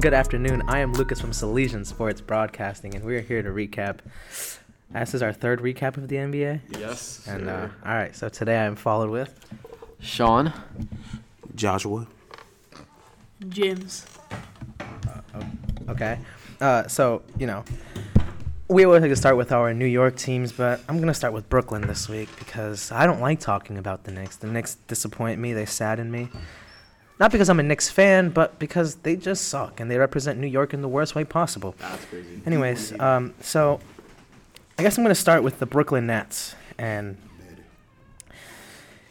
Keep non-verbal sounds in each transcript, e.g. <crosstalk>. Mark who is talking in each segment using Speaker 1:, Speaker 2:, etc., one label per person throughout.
Speaker 1: Good afternoon. I am Lucas from Salesian Sports Broadcasting, and we are here to recap. This is our third recap of the NBA.
Speaker 2: Yes.
Speaker 1: And uh, all right, so today I am followed with
Speaker 2: Sean.
Speaker 3: Joshua.
Speaker 4: James.
Speaker 1: okay. Uh, so you know, we always like to start with our New York teams, but I'm gonna start with Brooklyn this week because I don't like talking about the Knicks. The Knicks disappoint me. They sadden me. Not because I'm a Knicks fan, but because they just suck and they represent New York in the worst way possible.
Speaker 2: That's crazy.
Speaker 1: Anyways, um, so I guess I'm gonna start with the Brooklyn Nets, and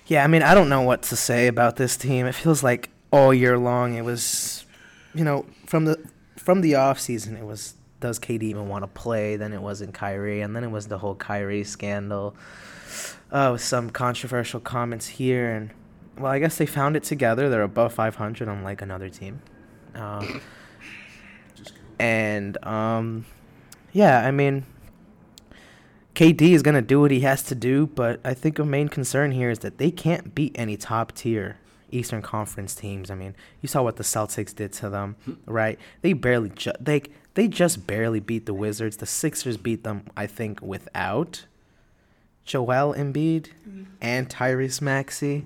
Speaker 1: yeah, I mean I don't know what to say about this team. It feels like all year long it was, you know, from the from the off season it was does KD even want to play? Then it wasn't Kyrie, and then it was the whole Kyrie scandal, uh, with some controversial comments here, and well, I guess they found it together. They're above 500, unlike another team. Um, and um, yeah, I mean, KD is gonna do what he has to do, but I think a main concern here is that they can't beat any top tier Eastern Conference teams. I mean, you saw what the Celtics did to them, right? They barely ju- they they just barely beat the Wizards. The Sixers beat them, I think, without Joel Embiid and Tyrese Maxey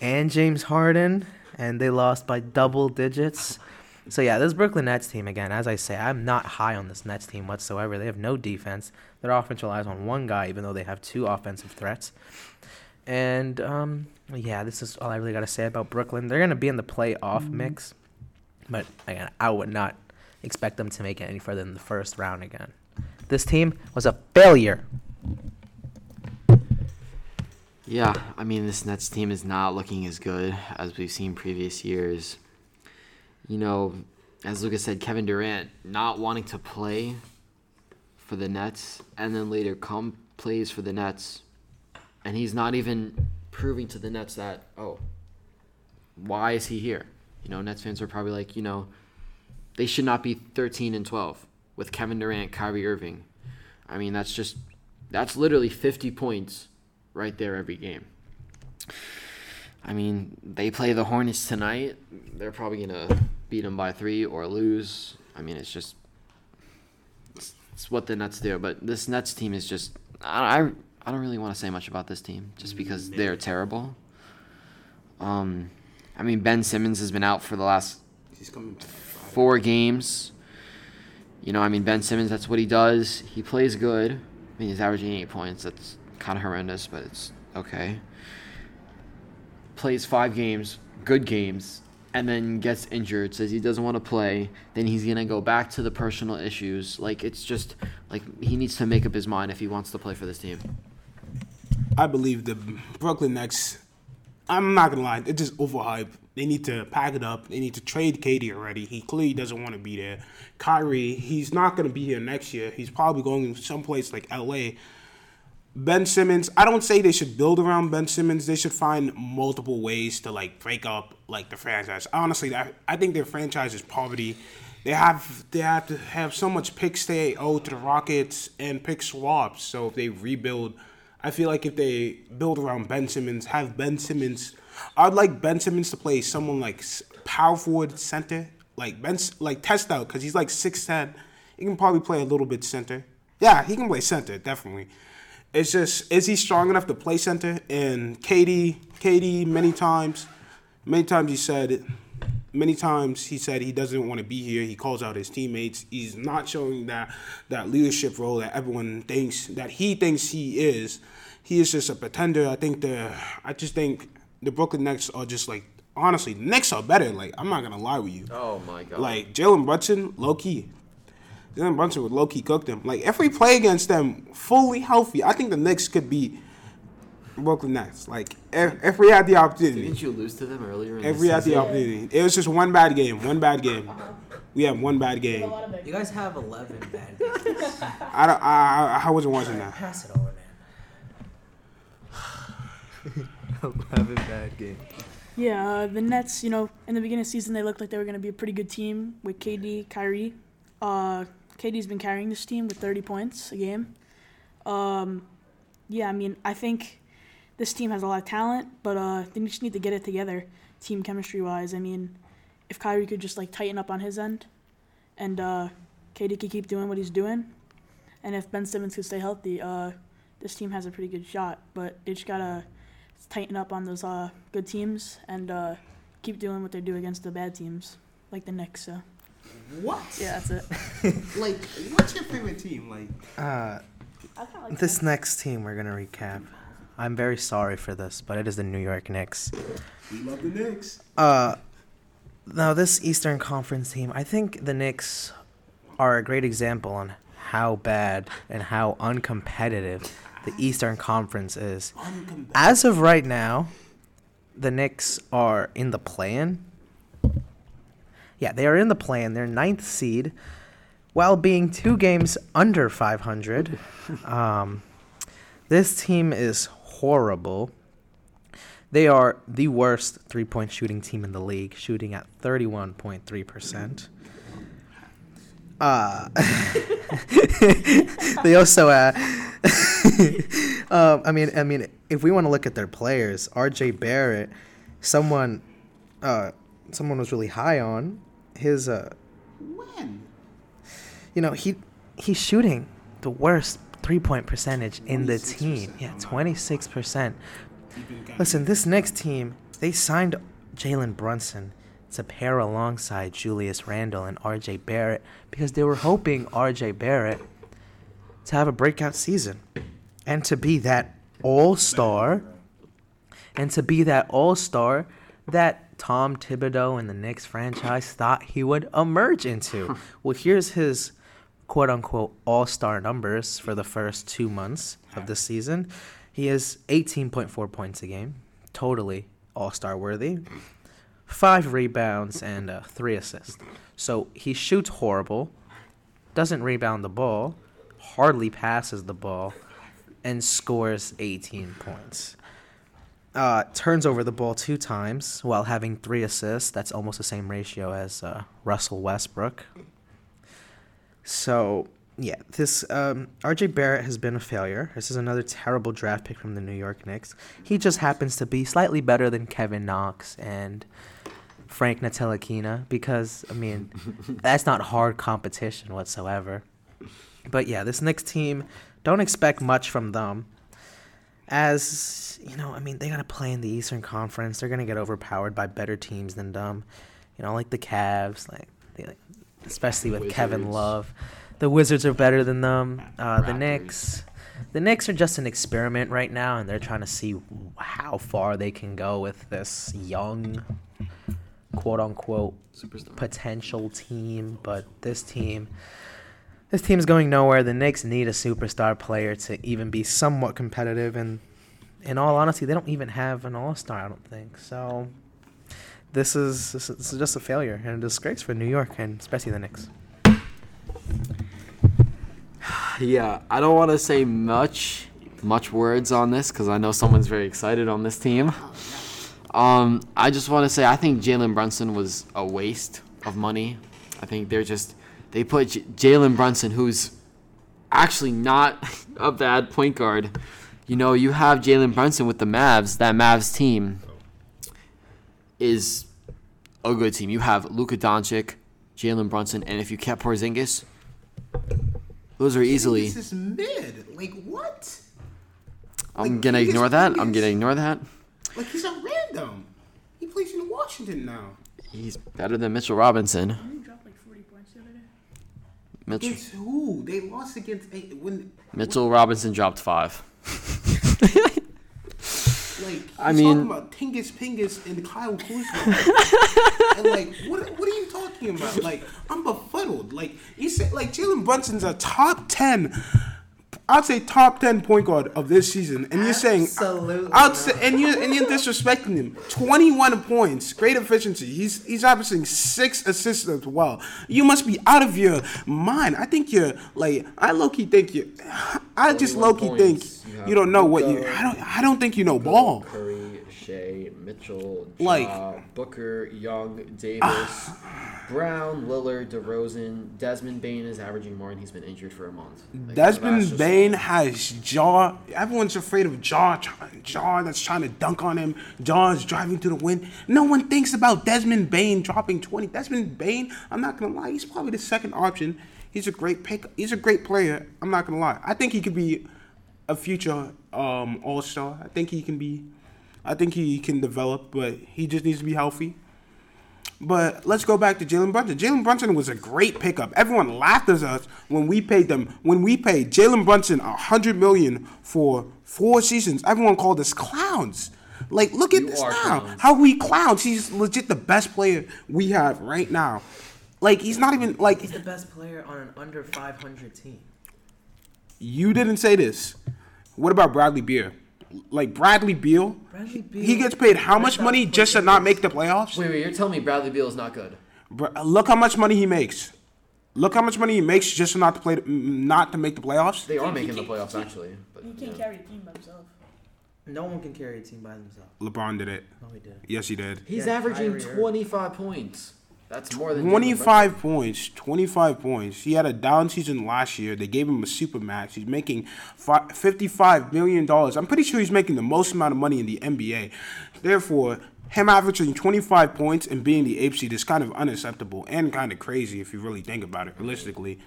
Speaker 1: and James Harden, and they lost by double digits. So yeah, this Brooklyn Nets team again. As I say, I'm not high on this Nets team whatsoever. They have no defense. Their offense relies on one guy, even though they have two offensive threats. And um, yeah, this is all I really got to say about Brooklyn. They're gonna be in the playoff mix, but again, I would not expect them to make it any further than the first round again. This team was a failure.
Speaker 2: Yeah, I mean this Nets team is not looking as good as we've seen previous years. You know, as Lucas said, Kevin Durant not wanting to play for the Nets, and then later come plays for the Nets, and he's not even proving to the Nets that oh, why is he here? You know, Nets fans are probably like, you know, they should not be 13 and 12 with Kevin Durant, Kyrie Irving. I mean, that's just that's literally 50 points right there every game. I mean, they play the Hornets tonight. They're probably gonna beat them by three or lose. I mean, it's just it's, it's what the Nets do. But this Nets team is just I I, I don't really want to say much about this team just because they're terrible. Um, I mean, Ben Simmons has been out for the last
Speaker 3: He's coming.
Speaker 2: four games. You know, I mean, Ben Simmons, that's what he does. He plays good. I mean, he's averaging eight points. That's kind of horrendous, but it's okay. Plays five games, good games, and then gets injured, says he doesn't want to play. Then he's going to go back to the personal issues. Like, it's just, like, he needs to make up his mind if he wants to play for this team.
Speaker 3: I believe the Brooklyn Nets. I'm not gonna lie, it's just overhyped. They need to pack it up. They need to trade KD already. He clearly doesn't want to be there. Kyrie, he's not gonna be here next year. He's probably going to someplace like LA. Ben Simmons, I don't say they should build around Ben Simmons. They should find multiple ways to like break up like the franchise. Honestly, I, I think their franchise is poverty. They have they have to have so much picks they owe to the Rockets and pick swaps. So if they rebuild, I feel like if they build around Ben Simmons, have Ben Simmons, I'd like Ben Simmons to play someone like power forward center, like Ben, like test out because he's like six ten. He can probably play a little bit center. Yeah, he can play center definitely. It's just is he strong enough to play center? And KD, KD, many times, many times he said, many times he said he doesn't want to be here. He calls out his teammates. He's not showing that that leadership role that everyone thinks that he thinks he is. He is just a pretender. I think the I just think the Brooklyn Nets are just like honestly, Knicks are better. Like I'm not gonna lie with you.
Speaker 2: Oh, my God.
Speaker 3: Like Jalen Brunson, low key. Jalen Brunson would low key cook them. Like if we play against them fully healthy, I think the Knicks could be Brooklyn Nets. Like if, if we had the opportunity,
Speaker 2: Didn't you lose to them earlier in
Speaker 3: if
Speaker 2: the
Speaker 3: we had the opportunity, it was just one bad game. One bad game. We have one bad game.
Speaker 1: You guys have 11 bad games.
Speaker 3: I don't. I, I, I wasn't watching that.
Speaker 1: Pass it over, man. <laughs> 11 bad games.
Speaker 4: Yeah, uh, the Nets, you know, in the beginning of the season, they looked like they were going to be a pretty good team with KD, Kyrie. Uh, KD's been carrying this team with 30 points a game. Um, yeah, I mean, I think this team has a lot of talent, but uh, they just need to get it together, team chemistry wise. I mean, if Kyrie could just like tighten up on his end, and uh, can keep doing what he's doing, and if Ben Simmons could stay healthy, uh, this team has a pretty good shot. But they just gotta tighten up on those uh, good teams and uh, keep doing what they do against the bad teams, like the Knicks. So
Speaker 3: What?
Speaker 4: yeah, that's it. <laughs>
Speaker 3: Like, what's your favorite team? Like,
Speaker 1: Uh,
Speaker 4: like
Speaker 1: this next team we're gonna recap. I'm very sorry for this, but it is the New York Knicks.
Speaker 3: we love the Knicks.
Speaker 1: Uh, now this Eastern Conference team, I think the Knicks are a great example on how bad and how uncompetitive the Eastern Conference is. As of right now, the Knicks are in the play-in. Yeah, they are in the play-in. They're ninth seed, while being two games under 500. <laughs> Um, this team is horrible. They are the worst three-point shooting team in the league, shooting at 31.3%. Uh, <laughs> they also uh, <laughs> um, I mean, I mean, if we want to look at their players, R.J. Barrett, someone, uh, someone was really high on his. Uh,
Speaker 3: When?
Speaker 1: you know, he he's shooting the worst three point percentage in the team. Yeah,
Speaker 3: Oh
Speaker 1: twenty six percent.
Speaker 3: You've been kinda-
Speaker 1: Listen, this next team, they signed Jalen Brunson to pair alongside Julius Randle and RJ Barrett because they were hoping RJ Barrett to have a breakout season and to be that all star and to be that all star that Tom Thibodeau and the Knicks franchise thought he would emerge into. <laughs> well, here's his quote unquote all star numbers for the first two months of the season. He is 18.4 points a game, totally all star worthy, five rebounds, and uh, three assists. So he shoots horrible, doesn't rebound the ball, hardly passes the ball, and scores 18 points uh, turns over the ball two times while having three assists. That's almost the same ratio as uh, Russell Westbrook. So yeah, this um, RJ Barrett has been a failure. This is another terrible draft pick from the New York Knicks. He just happens to be slightly better than Kevin Knox and Frank Ntilikina because I mean <laughs> that's not hard competition whatsoever. But yeah, this Knicks team, don't expect much from them as you know, I mean, they gotta play in the Eastern Conference. They're gonna get overpowered by better teams than them. You know, like the Cavs, like, they, like especially with Kevin Love. The Wizards are better than them. Uh, the Knicks, the Knicks are just an experiment right now, and they're trying to see how far they can go with this young, quote unquote,
Speaker 2: Superstar.
Speaker 1: potential team. But this team, this team's going nowhere. The Knicks need a superstar player to even be somewhat competitive, and in all honesty, they don't even have an all star. I don't think so. This is, this is just a failure and a disgrace for New York and especially the Knicks. <sighs>
Speaker 2: Yeah, I don't want to say much, much words on this because I know someone's very excited on this team. Um, I just want to say I think Jalen Brunson was a waste of money. I think they're just they put J- Jalen Brunson, who's actually not <laughs> a bad point guard. You know, you have Jalen Brunson with the Mavs. That Mavs team is a good team. You have Luka Doncic, Jalen Brunson, and if you kept Porzingis, those are easily.
Speaker 3: This is mid. Like what?
Speaker 2: I'm
Speaker 3: Like,
Speaker 2: gonna ignore that. I'm gonna ignore that.
Speaker 3: Like he's a random. He plays in Washington now.
Speaker 2: He's better than Mitchell Robinson.
Speaker 4: Didn't he drop like 40 points the other day?
Speaker 2: Mitchell,
Speaker 3: Against who? They lost against a- when
Speaker 2: Mitchell Robinson dropped five. <laughs>
Speaker 3: like he's
Speaker 2: I mean-
Speaker 3: talking about Tingus Pingus and Kyle Kuzma. <laughs> and like what what are you talking about? Like I'm befuddled. Like you said like Jalen Brunson's a top ten I'd say top ten point guard of this season, and you're saying
Speaker 1: Absolutely
Speaker 3: I'd say, and you and you're disrespecting him. Twenty one points, great efficiency. He's he's averaging six assists as well. You must be out of your mind. I think you're like I low key think you. I just low key think.
Speaker 2: You
Speaker 3: you don't know what you. I don't I don't think you know ball.
Speaker 2: Curry, Shai, Mitchell,
Speaker 3: Like-
Speaker 2: Booker, Young, Davis, Brown, Lillard, DeRozan, Desmond Bane is averaging more, and he's been injured for a month. Like,
Speaker 3: Desmond
Speaker 2: just-
Speaker 3: Bane has Ja. Everyone's afraid of Ja. Ja that's trying to dunk on him. Ja is driving to the win. No one thinks about Desmond Bane dropping 20. Desmond Bane, I'm not going to lie, he's probably the second option. He's a great pick. He's a great player. I'm not going to lie. I think he could be a future um, All Star. I think he can be. I think he can develop, but he just needs to be healthy. But let's go back to Jalen Brunson. Jalen Brunson was a great pickup. Everyone laughed at us when we paid them. When we paid Jalen Brunson a hundred million for four seasons, everyone called us clowns. Like, look at
Speaker 2: You
Speaker 3: this
Speaker 2: are
Speaker 3: now.
Speaker 2: clowns.
Speaker 3: How we clowns? He's legit the best player we have right now. Like, he's not even like
Speaker 1: He's the best player on an under 500 team.
Speaker 3: you didn't say this. What about Bradley Beal? Like Bradley Beal,
Speaker 1: Bradley
Speaker 3: he gets paid how much money just to not make the playoffs?
Speaker 2: Wait, wait, you're telling me Bradley Beal is not good?
Speaker 3: Bro, uh, look how much money he makes. Look how much money he makes just not to play, not to make the playoffs.
Speaker 2: They are making the playoffs actually. But,
Speaker 4: He can't
Speaker 2: yeah.
Speaker 4: carry a team by himself.
Speaker 1: No one can carry a team by themselves.
Speaker 3: LeBron did it.
Speaker 1: No, he did.
Speaker 3: Yes, he did.
Speaker 2: He's
Speaker 1: Yeah,
Speaker 2: averaging
Speaker 1: Kyrie 25
Speaker 2: 25 points. That's more than
Speaker 3: 25 points. 25 points. He had a down season last year. They gave him a super max. He's making fi- $55 million. I'm pretty sure he's making the most amount of money in the NBA. Therefore, him averaging 25 points and being the ape seed is kind of unacceptable and kind of crazy if you really think about it realistically.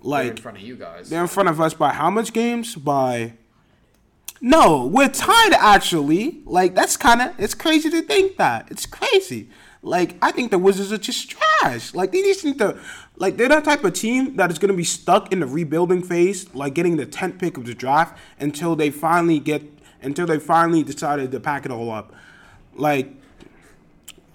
Speaker 3: Like They're
Speaker 2: in front of you guys.
Speaker 3: They're in front of us by how much games? By no, we're tied actually. Like that's kind of it's crazy to think that. It's crazy. Like I think the Wizards are just trash. Like they just need to. Like they're that type of team that is going to be stuck in the rebuilding phase, like getting the tenth pick of the draft until they finally get until they finally decided to pack it all up. Like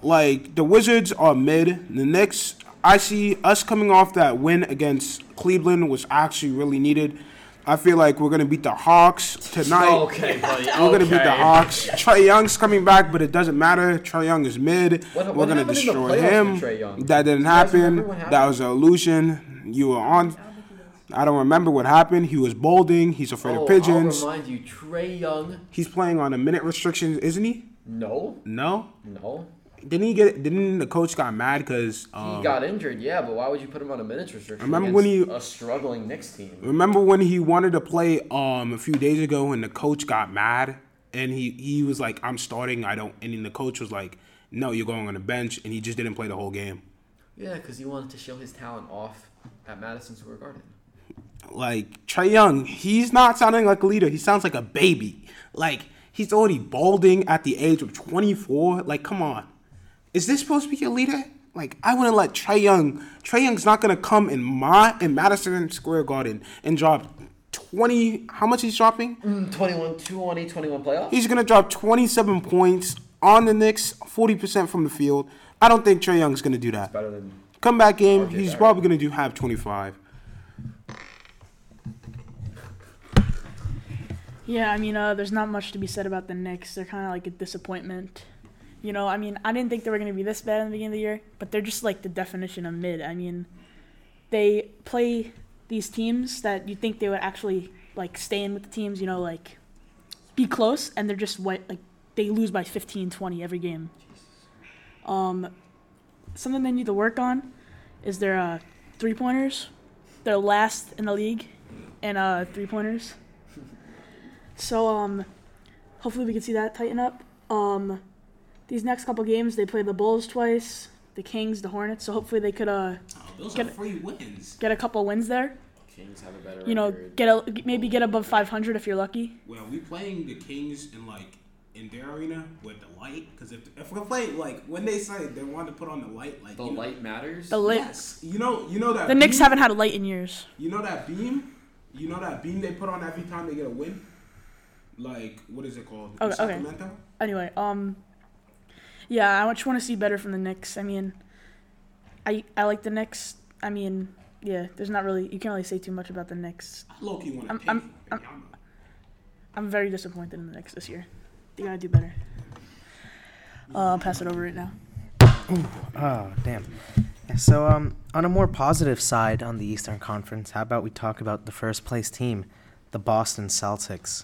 Speaker 3: like the Wizards are mid. The Knicks, I see us coming off that win against Cleveland was actually really needed. I feel like we're gonna beat the Hawks tonight.
Speaker 2: Okay, buddy.
Speaker 3: We're gonna beat the. Hawks. Trae Young's coming back, but it doesn't matter. Trae Young is mid.
Speaker 2: What-
Speaker 3: we're
Speaker 2: what
Speaker 3: gonna
Speaker 2: happened in the
Speaker 3: destroy
Speaker 2: playoffs with
Speaker 3: him.
Speaker 2: Trae Young?
Speaker 3: That didn't
Speaker 2: You guys remember
Speaker 3: happen.
Speaker 2: what
Speaker 3: That
Speaker 2: happened?
Speaker 3: was an illusion. You were on. I don't remember what happened. He was bolding. He's afraid
Speaker 2: Oh,
Speaker 3: of pigeons.
Speaker 2: I'll remind you, Trae Young.
Speaker 3: He's playing on a minute restriction, isn't he?
Speaker 2: No,
Speaker 3: No.
Speaker 2: no.
Speaker 3: Didn't he get? Didn't the coach got mad because?
Speaker 2: He
Speaker 3: Um,
Speaker 2: got injured, yeah, but why would you put him on a minutes restriction?
Speaker 3: Remember when he-
Speaker 2: a struggling Knicks team?
Speaker 3: Remember when he wanted to play um a few days ago and the coach got mad and he he was like I'm starting I don't and then the coach was like no you're going on the bench and he just didn't play the whole game.
Speaker 2: Yeah, because he wanted to show his talent off at Madison Square Garden.
Speaker 3: Like Trae Young, he's not sounding like a leader. He sounds like a baby. Like he's already balding at the age of 24. Like come on, is this supposed to be your leader? Like I wouldn't let Trae Young. Trae Young's not gonna come in my in Madison Square Garden and drop 20. How much he's dropping?
Speaker 2: 21, 20, 21 playoffs?
Speaker 3: He's gonna drop 27 points on the Knicks, 40% from the field. I don't think Trae Young's gonna do that.
Speaker 2: Better than.
Speaker 3: Comeback game,
Speaker 2: RJ
Speaker 3: he's
Speaker 2: Barrett.
Speaker 3: probably gonna do have 25.
Speaker 4: Yeah, I mean, uh, there's not much to be said about the Knicks. They're kind of like a disappointment. You know, I mean, I didn't think they were going to be this bad in the beginning of the year, but they're just like the definition of mid. I mean, they play these teams that you think they would actually like stay in with the teams, you know, like be close, and they're just what like they lose by 15, 20 every game. Um, something they need to work on is their uh, three pointers. They're last in the league in uh, three pointers. So um, hopefully we can see that tighten up. Um, these next couple games they play the Bulls twice, the Kings, the Hornets. So hopefully they could uh
Speaker 3: those
Speaker 4: Get-
Speaker 3: free wins.
Speaker 4: get a couple wins there.
Speaker 2: Kings have a better
Speaker 4: You know,
Speaker 2: record.
Speaker 4: get a maybe get above 500 if you're lucky.
Speaker 3: Well, we playing the Kings in like in their arena with the light because if, if we're playing like when they say they want to put on the light, like
Speaker 2: The
Speaker 3: you know-
Speaker 2: light matters?
Speaker 4: The lit.
Speaker 3: Yes, you know, you know that
Speaker 4: The Knicks haven't had a light in years.
Speaker 3: You know that beam? You know that beam they put on every time they get a win? Like, what is it called? In
Speaker 4: Okay, okay.
Speaker 3: Sacramento?
Speaker 4: Anyway, um, yeah, I just want to see better from the Knicks. I mean, I I like the Knicks. I mean, yeah, there's not really you can't really say too much about the Knicks.
Speaker 3: Loki want to
Speaker 4: I'm, I'm- I'm-
Speaker 3: I'm
Speaker 4: very disappointed in the Knicks this year. They gotta do better. Uh, I'll pass it over right now.
Speaker 1: Oh, damn. Yeah, so, um, on a more positive side on the Eastern Conference, how about we talk about the first place team, the Boston Celtics?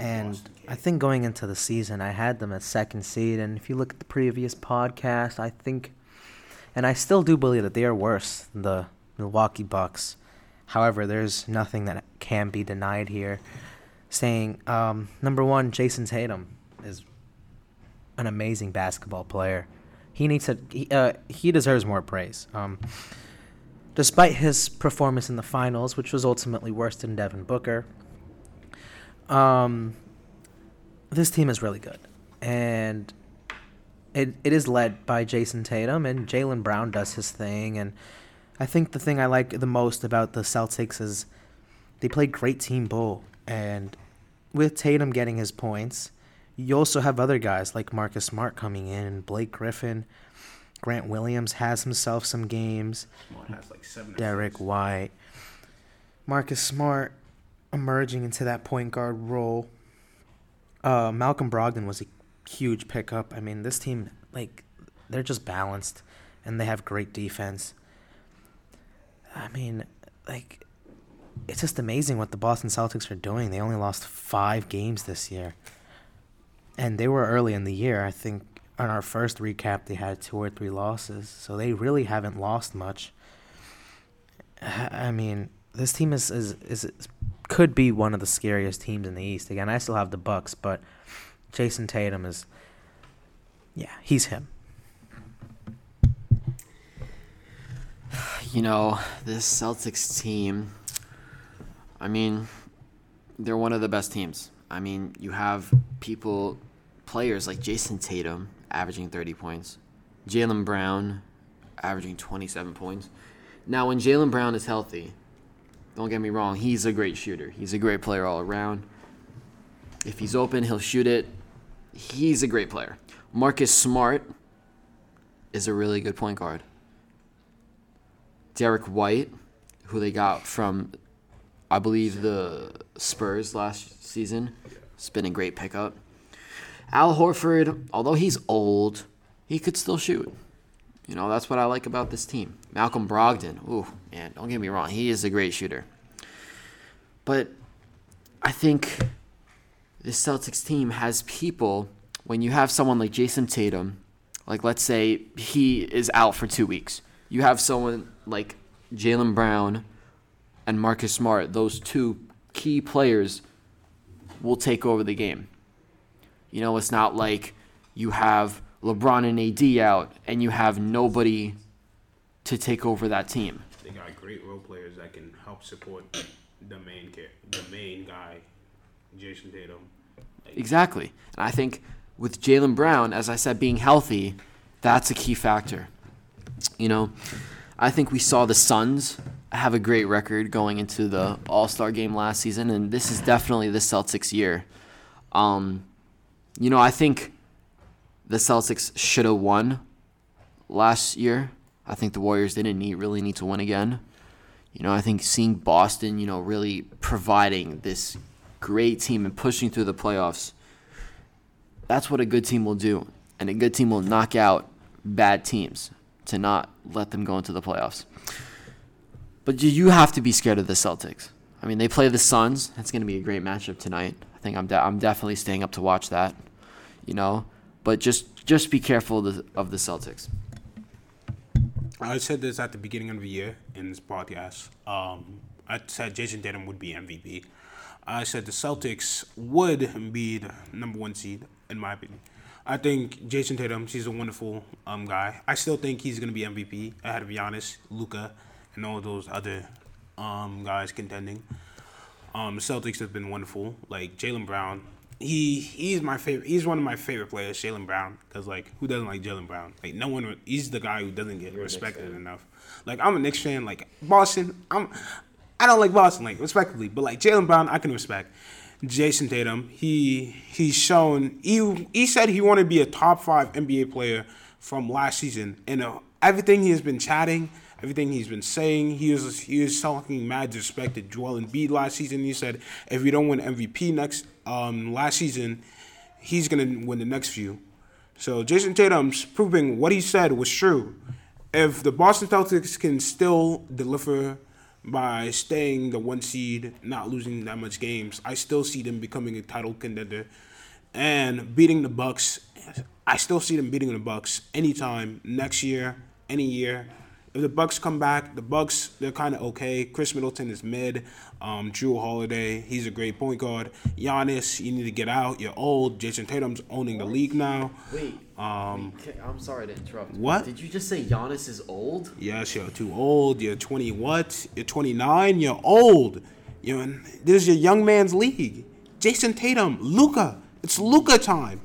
Speaker 1: And I think going into the season, I had them at second seed. And if you look at the previous podcast, I think, and I still do believe that they are worse than the Milwaukee Bucks. However, there's nothing that can be denied here. Saying, um, number one, Jayson Tatum is an amazing basketball player. He needs to. He, uh, he deserves more praise. Um, despite his performance in the finals, which was ultimately worse than Devin Booker, um, this team is really good, and it it is led by Jayson Tatum, and Jaylen Brown does his thing. And I think the thing I like the most about the Celtics is they play great team ball, and with Tatum getting his points, you also have other guys like Marcus Smart coming in, and Blake Griffin. Grant Williams has himself some games.
Speaker 3: Like. Derrick.
Speaker 1: White, Marcus Smart emerging into that point guard role. Uh, Malcolm Brogdon was a huge pickup. I mean, this team, like, they're just balanced and they have great defense. I mean, like, it's just amazing what the Boston Celtics are doing. They only lost five games this year. And they were early in the year. I think on our first recap, they had two or three losses. So they really haven't lost much. <sighs> I mean, this team is, is is could be one of the scariest teams in the East. Again, I still have the Bucks, but Jayson Tatum is, yeah, he's him.
Speaker 2: You know, this Celtics team, I mean, they're one of the best teams. I mean, you have people, players like Jayson Tatum averaging 30 points, Jaylen Brown averaging 27 points. Now, when Jaylen Brown is healthy, don't get me wrong, he's a great shooter. He's a great player all around. If he's open, he'll shoot it. He's a great player. Marcus Smart is a really good point guard. Derrick White, who they got from, I believe, the Spurs last season. It's been a great pickup. Al Horford, although he's old, he could still shoot. You know, that's what I like about this team. Malcolm Brogdon, ooh, man, don't get me wrong, he is a great shooter. But I think this Celtics team has people, when you have someone like Jayson Tatum, like let's say he is out for two weeks, you have someone like Jaylen Brown and Marcus Smart, those two key players will take over the game. You know, it's not like you have LeBron and AD out and you have nobody to take over that team.
Speaker 3: They got great role players that can help support the main ca- the main guy, Jayson Tatum.
Speaker 2: Exactly. And I think with Jaylen Brown, as I said, being healthy, that's a key factor. You know, I think we saw the Suns have a great record going into the All Star game last season, and this is definitely the Celtics' year. Um, you know, I think the Celtics should have won last year. I think the Warriors didn't need really need to win again. You know, I think seeing Boston, you know, really providing this great team and pushing through the playoffs, that's what a good team will do. And a good team will knock out bad teams to not let them go into the playoffs. But you- have to be scared of the Celtics. I mean, they play the Suns. That's going to be a great matchup tonight. I think I'm de- I'm definitely staying up to watch that. You know, but just just be careful of the, of the Celtics.
Speaker 3: I said this at the beginning of the year in this podcast. Um, I said Jayson Tatum would be MVP. I said the Celtics would be the number one seed, in my opinion. I think Jayson Tatum, he's a wonderful um, guy. I still think he's going to be MVP ahead of Giannis, Luka, and all those other um, guys contending. Um, the Celtics have been wonderful. Like Jaylen Brown, he he's my favorite. He's one of my favorite players, Jaylen Brown. Cause like who doesn't like Jaylen Brown? Like no one. He's the guy who doesn't get respected enough. Like I'm a Knicks fan. Like Boston, I'm. I don't like Boston, like respectively, but like Jaylen Brown, I can respect. Jayson Tatum, he he's shown he he said he wanted to be a top five NBA player from last season, and uh, everything he has been chatting, everything he's been saying, he was he was talking mad disrespect to Joel Embiid last season. He said if we don't win MVP next um last season, he's gonna win the next few. So Jayson Tatum's proving what he said was true. If the Boston Celtics can still deliver by staying the one seed, not losing that much games, I still see them becoming a title contender and beating the Bucks. I still see them beating the Bucks anytime next year, any year. If the Bucks come back, the Bucks they're kind of okay. Khris Middleton is mid. Um, Jrue Holiday, he's a great point guard. Giannis, you need to get out. You're old. Jayson Tatum's owning the league now.
Speaker 2: Wait.
Speaker 3: Um,
Speaker 2: wait, I'm sorry to interrupt.
Speaker 3: What?
Speaker 2: Did you just say Giannis is old?
Speaker 3: Yes, you're too old. You're 20 what? You're 29. You're old. You're in, this is your young man's league. Jayson Tatum, Luka. It's Luka time.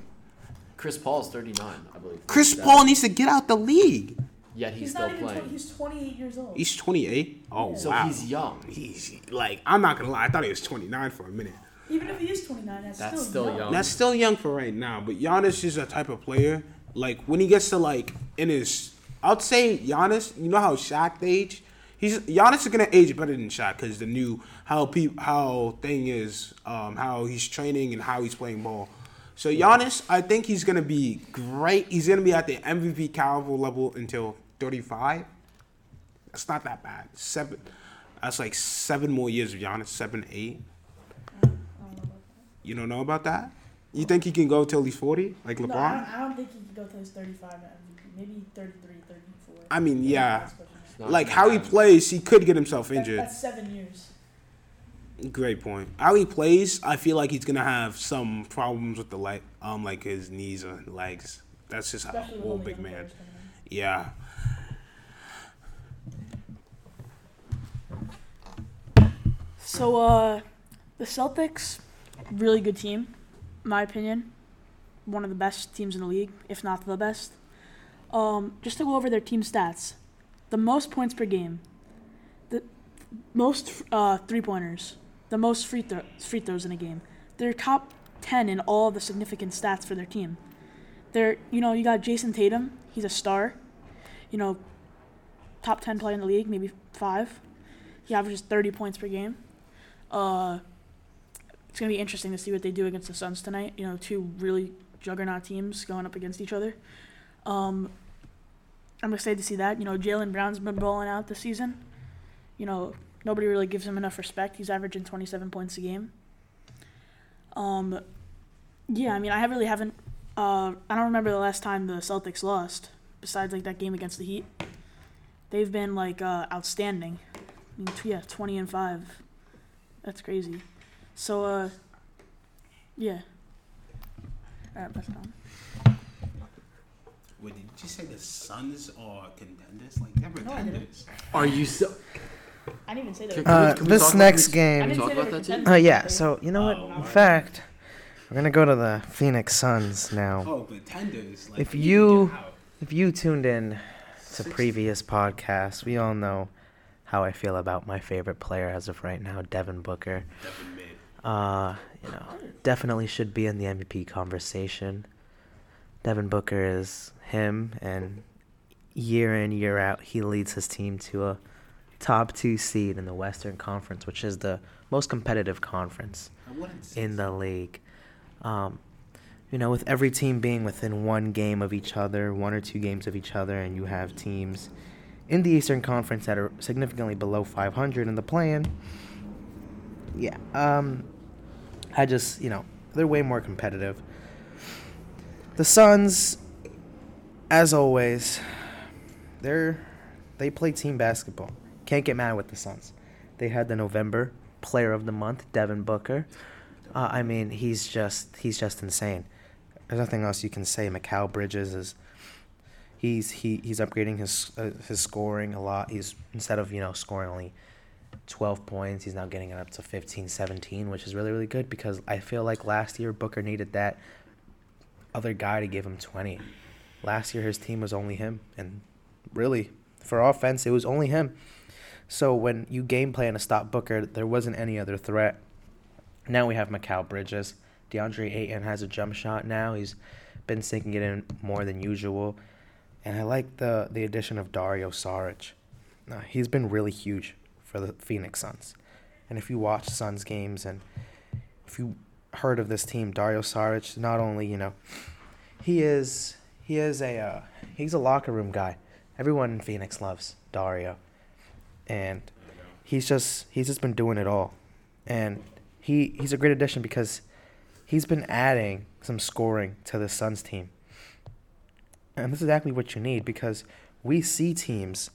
Speaker 2: Chris Paul's 39, I believe.
Speaker 3: Chris
Speaker 2: 37.
Speaker 3: Paul needs to get out the league.
Speaker 2: Yet he's,
Speaker 4: He's,
Speaker 2: still
Speaker 4: not even.
Speaker 2: playing.
Speaker 4: 20, he's 28 years old.
Speaker 3: He's 28. Oh
Speaker 2: so
Speaker 3: wow.
Speaker 2: he's young.
Speaker 3: He's like I'm not gonna lie. I thought he was 29 for a minute.
Speaker 4: even if he is 29, that's,
Speaker 2: That's
Speaker 4: still,
Speaker 2: still
Speaker 4: young.
Speaker 2: young.
Speaker 3: That's still young for right now. But Giannis is a type of player. Like when he gets to like in his, I'd say Giannis. You know how Shaq age. He's Giannis is gonna age better than Shaq because the new how peop, how thing is um, how he's training and how he's playing ball. So Giannis, I think he's gonna be great. He's gonna be at the MVP caliber level until 35. That's not that bad. Seven. That's like seven more years of Giannis. Seven, eight. You don't know about that? You think he can go till he's 40, like LeBron?
Speaker 4: No, I don't, I don't think he can go till he's 35. Maybe 33, 34.
Speaker 3: I mean, yeah.
Speaker 4: That's pushing it.
Speaker 2: Not
Speaker 3: Like how he plays, he could get himself injured.
Speaker 4: That's seven years.
Speaker 3: Great point. How he plays, I feel like he's gonna have some problems with the leg, um, like his knees or legs. That's just how
Speaker 4: Especially with
Speaker 3: old big man.
Speaker 4: players coming in.
Speaker 3: Yeah.
Speaker 4: So, uh, the Celtics, really good team, in my opinion. One of the best teams in the league, if not the best. Um, just to go over their team stats, the most points per game, the most uh, three pointers, the most free free throws in a game. They're top ten in all the significant stats for their team. They're you know you got Jayson Tatum, he's a star, you know, top ten player in the league, maybe five. He averages thirty points per game. Uh, it's gonna be interesting to see what they do against the Suns tonight. You know, two really juggernaut teams going up against each other. Um, I'm excited to see that. You know, Jaylen Brown's been balling out this season. You know, nobody really gives him enough respect. He's averaging 27 points a game. Um, yeah, I mean, I really haven't. Uh, I don't remember the last time the Celtics lost. Besides, like that game against the Heat, they've been like uh, outstanding. I mean, yeah, 20 and five. That's crazy. So, uh, yeah. All right, pass it on.
Speaker 3: Wait, did you say the Suns are contenders? Like they're
Speaker 4: No, I didn't.
Speaker 3: pretenders.
Speaker 2: Are you so?
Speaker 4: I didn't even say
Speaker 2: Can-
Speaker 4: that.
Speaker 2: can we-
Speaker 1: Uh,
Speaker 2: can we
Speaker 1: this
Speaker 2: about-
Speaker 1: next
Speaker 2: can
Speaker 4: I
Speaker 1: game.
Speaker 4: didn't
Speaker 2: Talk
Speaker 4: say
Speaker 2: about that, too?
Speaker 4: contenders.
Speaker 1: Uh, yeah. So you know what?
Speaker 3: Oh,
Speaker 1: In
Speaker 3: alright.
Speaker 1: fact, we're gonna go to the Phoenix Suns now.
Speaker 3: Oh, pretenders. Like,
Speaker 1: If
Speaker 3: they
Speaker 1: you- If you tuned in to
Speaker 3: Six-
Speaker 1: previous podcasts, we all know how I feel about my favorite player as of right now, Devin Booker.
Speaker 3: Devin.
Speaker 1: Uh, you know, definitely should be in the MVP conversation. Devin Booker is him, and year in year out, he leads his team to a top two seed in the Western Conference, which is the most competitive conference
Speaker 3: I wouldn't say
Speaker 1: in the league. Um, you know, with every team being within one game of each other, one or two games of each other, and you have teams in the Eastern Conference that are significantly below 500 in the plan. Yeah, um, I just, you know, they're way more competitive. The Suns, as always, they're they play team basketball. Can't get mad with the Suns. They had the November Player of the Month, Devin Booker. Uh, I mean, he's just he's just insane. There's nothing else you can say. Mikal Bridges is he's he he's upgrading his uh, his scoring a lot. He's instead of you know scoring only 12 points, he's now getting it up to 15, 17, which is really really good because I feel like last year Booker needed that other guy to give him 20. Last year his team was only him, and really for offense it was only him. So when you game plan to stop Booker, there wasn't any other threat. Now we have Mikal Bridges. DeAndre Ayton has a jump shot now. He's been sinking it in more than usual. And I like the, the addition of Dario Saric. He's been really huge for the Phoenix Suns. And if you watch Suns games and if you heard of this team, Dario Saric, not only, you know, he is he is a uh, he's a locker room guy. Everyone in Phoenix loves Dario. And he's just he's just been doing it all, and he he's a great addition because he's been adding some scoring to the Suns team, and this is exactly what you need because we see teams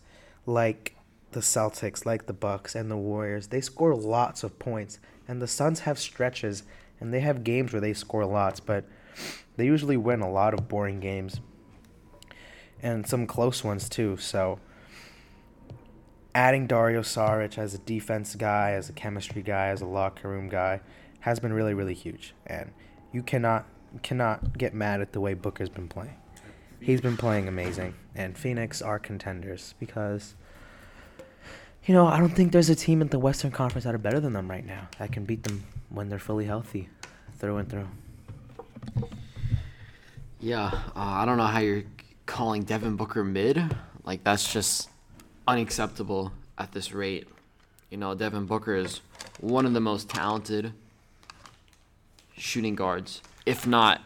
Speaker 1: like the Celtics, like the Bucks and the Warriors, they score lots of points, and the Suns have stretches and they have games where they score lots, but they usually win a lot of boring games and some close ones too. So adding Dario Saric as a defense guy, as a chemistry guy, as a locker room guy has been really really huge, and you cannot cannot get mad at the way Booker's been playing. He's been playing amazing, and Phoenix are contenders because you know, I don't think there's a team in the Western Conference that are better than them right now that can beat them when they're fully healthy, through and through.
Speaker 2: Yeah, uh, I don't know how you're calling Devin Booker mid. Like that's just unacceptable at this rate. You know, Devin Booker is one of the most talented shooting guards, if not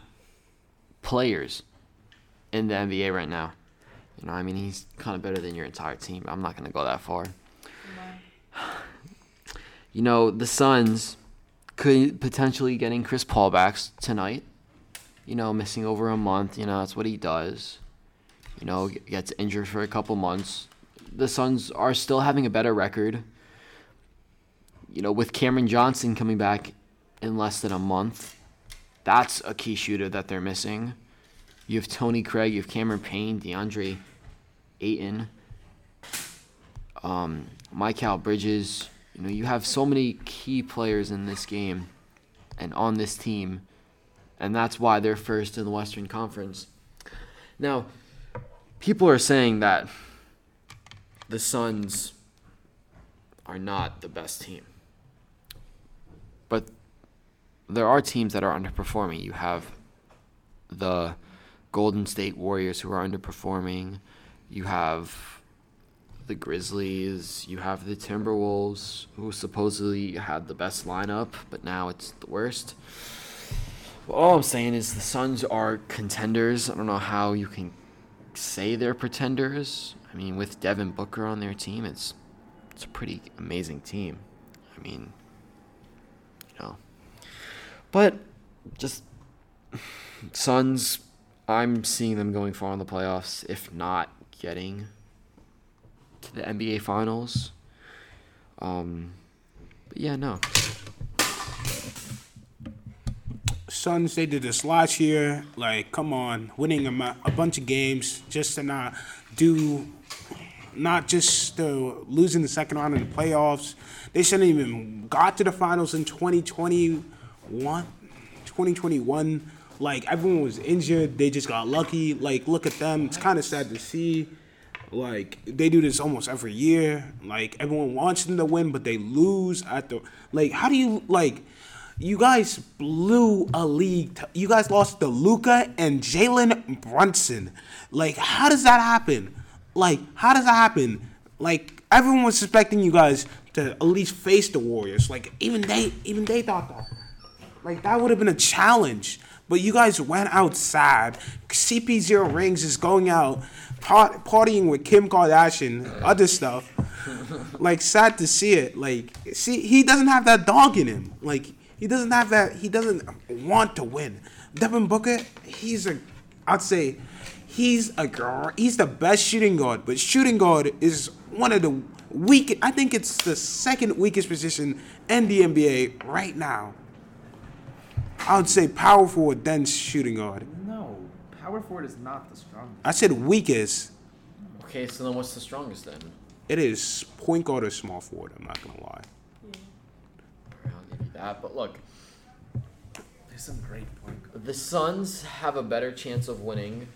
Speaker 2: players, in the NBA right now. You know, I mean, he's kind of better than your entire team. I'm not going to go that far. You know, the Suns could potentially getting Chris Paul back tonight. You know, missing over a month. You know, that's what he does. You know, gets injured for a couple months. The Suns are still having a better record. You know, with Cameron Johnson coming back in less than a month, that's a key shooter that they're missing. You have Torrey Craig, you have Cameron Payne, DeAndre Ayton, um, Mikal Bridges. You know, you have so many key players in this game and on this team, and that's why they're first in the Western Conference. Now, people are saying that the Suns are not the best team. But there are teams that are underperforming. You have the Golden State Warriors who are underperforming. You have the Grizzlies. You have the Timberwolves who supposedly had the best lineup, but now it's the worst. Well, all I'm saying is the Suns are contenders. I don't know how you can say they're pretenders. I mean, with Devin Booker on their team, it's it's a pretty amazing team. I mean, you know, but just <sighs> Suns. I'm seeing them going far in the playoffs, if not getting to the NBA Finals. Um, but yeah, no.
Speaker 3: Suns, they did this last year. Like, come on, winning a, a bunch of games just to not do, not just to losing the second round in the playoffs. They shouldn't even got to the finals in 2021. 2021. Like, everyone was injured. They just got lucky. Like, look at them. It's kind of sad to see. Like they do this almost every year. Like everyone wants them to win, but they lose at the like. How do you like? You guys blew a league. T- you guys lost to Luka and Jalen Brunson. Like how does that happen? Like how does that happen? Like everyone was expecting you guys to at least face the Warriors. Like even they even they thought that. Like that would have been a challenge. But you guys went out sad. CP Zero Rings is going out part, partying with Kim Kardashian, other stuff. Like sad to see it. Like see, he doesn't have that dog in him. Like he doesn't have that. He doesn't want to win. Devin Booker, he's a, I'd say, he's a gr- he's the best shooting guard. But shooting guard is one of the weak. I think it's the second weakest position in the NBA right now. I would say power forward, then shooting guard.
Speaker 1: No, power forward is not the strongest.
Speaker 3: I said weakest.
Speaker 2: Okay, so then what's the strongest then?
Speaker 3: It is point guard or small forward. I'm not gonna lie.
Speaker 2: I'll give you that. But look,
Speaker 1: There's some great point.
Speaker 2: the Suns have a better chance of winning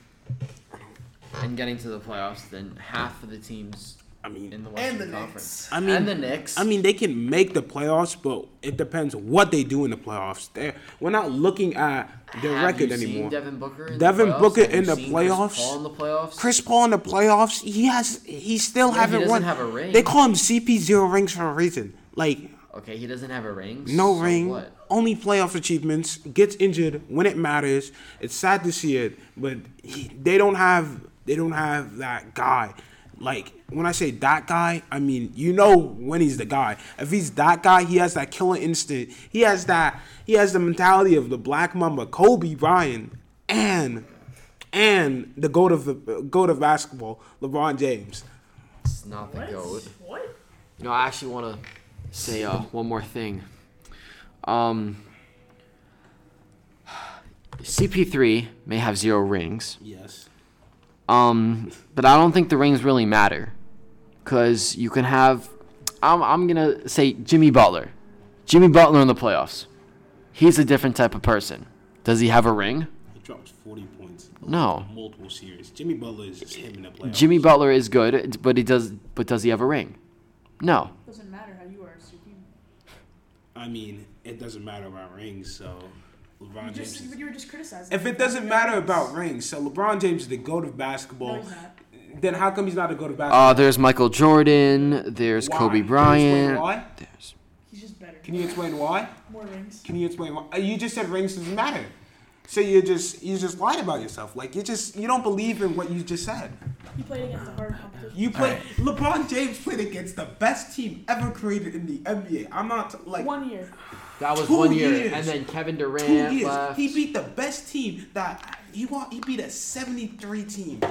Speaker 2: and getting to the playoffs than half of the teams
Speaker 3: I mean,
Speaker 2: in the Western
Speaker 1: the
Speaker 2: Conference.
Speaker 3: I mean,
Speaker 2: and the Knicks.
Speaker 3: I mean, they can make the playoffs, but it depends what they do in the playoffs. They we're not looking at their
Speaker 2: Have
Speaker 3: record
Speaker 2: you seen
Speaker 3: anymore.
Speaker 2: Devin Booker. In
Speaker 3: Devin
Speaker 2: the playoffs?
Speaker 3: Booker
Speaker 2: Have
Speaker 3: in
Speaker 2: you
Speaker 3: the
Speaker 2: seen
Speaker 3: playoffs?
Speaker 2: Chris Paul in the playoffs.
Speaker 3: Chris Paul in the playoffs, he has he still
Speaker 2: Yeah, he
Speaker 3: haven't
Speaker 2: doesn't
Speaker 3: won.
Speaker 2: have a ring.
Speaker 3: They call him CP zero rings for a reason. Like
Speaker 2: Okay, he doesn't have a ring.
Speaker 3: no
Speaker 2: so
Speaker 3: ring,
Speaker 2: What?
Speaker 3: only playoff achievements. Gets injured when it matters. It's sad to see it, but he, they don't have they don't have that guy. Like when I say that guy, I mean you know when he's the guy. If he's that guy, he has that killer instinct. He has that. He has the mentality of the Black Mamba, Kobe Bryant, and and the goat of the goat of basketball, LeBron James.
Speaker 2: It's not the goat.
Speaker 4: What?
Speaker 2: You know, I actually want to say uh, one more thing. Um, CP3 may have zero rings,
Speaker 3: Yes.
Speaker 2: um, but I don't think the rings really matter, cause you can have. I'm I'm gonna say Jimmy Butler, Jimmy Butler in the playoffs. He's a different type of person. Does he have a ring?
Speaker 3: He drops forty points.
Speaker 2: No.
Speaker 3: Multiple series. Jimmy Butler is just him in the playoffs.
Speaker 2: Jimmy Butler is good, but he does. But does he have a ring? No.
Speaker 4: Doesn't matter how you are. It's your team.
Speaker 3: I mean, it doesn't matter about rings, so LeBron
Speaker 4: You
Speaker 3: James.
Speaker 4: just,
Speaker 3: is-
Speaker 4: you were just criticizing.
Speaker 3: If it doesn't matter about rings, so LeBron James is the goat of basketball.
Speaker 4: No, he's not.
Speaker 3: Then how come he's not a goat of basketball?
Speaker 2: Uh, there's Michael Jordan. There's
Speaker 3: Why?
Speaker 2: Kobe
Speaker 3: Can you
Speaker 2: Bryant.
Speaker 3: why?
Speaker 2: There's
Speaker 4: He's just better.
Speaker 3: Can you explain why?
Speaker 4: More rings.
Speaker 3: Can you explain why? Uh, You just said rings doesn't matter. So you just you just lied about yourself. Like you just you don't believe in what you just said.
Speaker 4: You played against the hard competition.
Speaker 3: You play LeBron James played against the best team ever created in the NBA. I'm not like
Speaker 4: One year.
Speaker 2: that was
Speaker 3: Two
Speaker 2: one year,
Speaker 3: years.
Speaker 2: and then Kevin Durant
Speaker 3: two years.
Speaker 2: left.
Speaker 3: He beat the best team that he won. He beat a 73 team,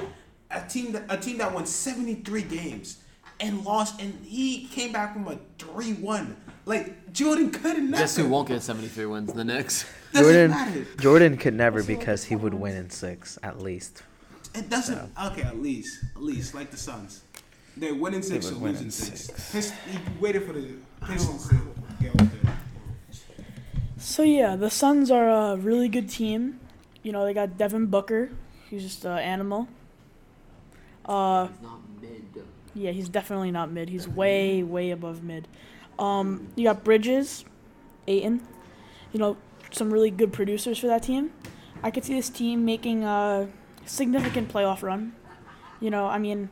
Speaker 3: a team that a team that won 73 games and lost. And he came back from a 3-1. Like Jordan couldn't never.
Speaker 2: Guess who won't get 73 wins? The Knicks. <laughs>
Speaker 3: Doesn't
Speaker 1: Jordan
Speaker 3: matter.
Speaker 1: Jordan could never
Speaker 4: Also,
Speaker 1: because he would win in six at least.
Speaker 3: It doesn't. Okay, at least, at least like the Suns, they're winning six
Speaker 1: would
Speaker 3: or
Speaker 1: win
Speaker 3: losing
Speaker 1: in
Speaker 3: six.
Speaker 1: six.
Speaker 3: Pist- he waited for the Pistons to get over there.
Speaker 4: So yeah, the Suns are a really good team. You know, they got Devin Booker. He's just an animal. Uh,
Speaker 2: He's not mid.
Speaker 4: yeah, he's definitely not mid. He's way, way above mid. Um, you got Bridges, Ayton. You know, some really good producers for that team. I could see this team making a significant playoff run. You know, I mean,